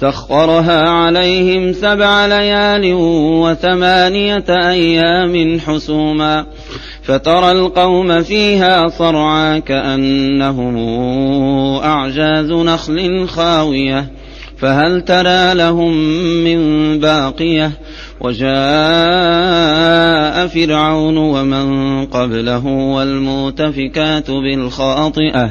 سخرها عليهم سبع ليال وثمانية أيام حسوما فترى القوم فيها صرعا كأنهم أعجاز نخل خاوية فهل ترى لهم من باقية وجاء فرعون ومن قبله والمؤتفكات بالخاطئة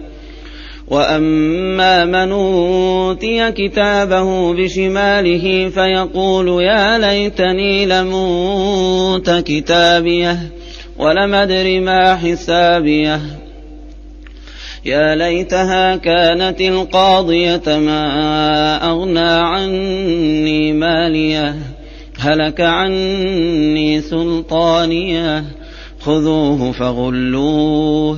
وأما من أوتي كتابه بشماله فيقول يا ليتني لموت كتابيه ولم أدر ما حسابيه يا ليتها كانت القاضية ما أغنى عني ماليه هلك عني سلطانيه خذوه فغلوه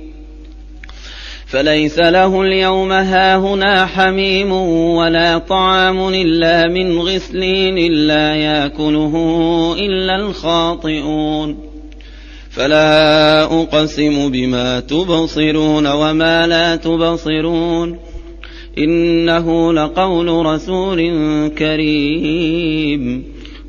فليس له اليوم هاهنا حميم ولا طعام إلا من غسلين إلا يأكله إلا الخاطئون. فلا أقسم بما تبصرون وما لا تبصرون. إنه لقول رسول كريم.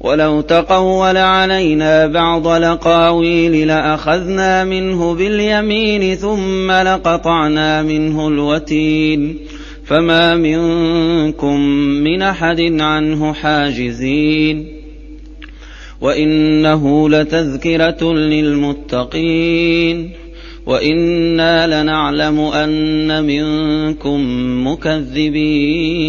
ولو تقول علينا بعض الأقاويل لأخذنا منه باليمين ثم لقطعنا منه الوتين فما منكم من أحد عنه حاجزين وإنه لتذكرة للمتقين وإنا لنعلم أن منكم مكذبين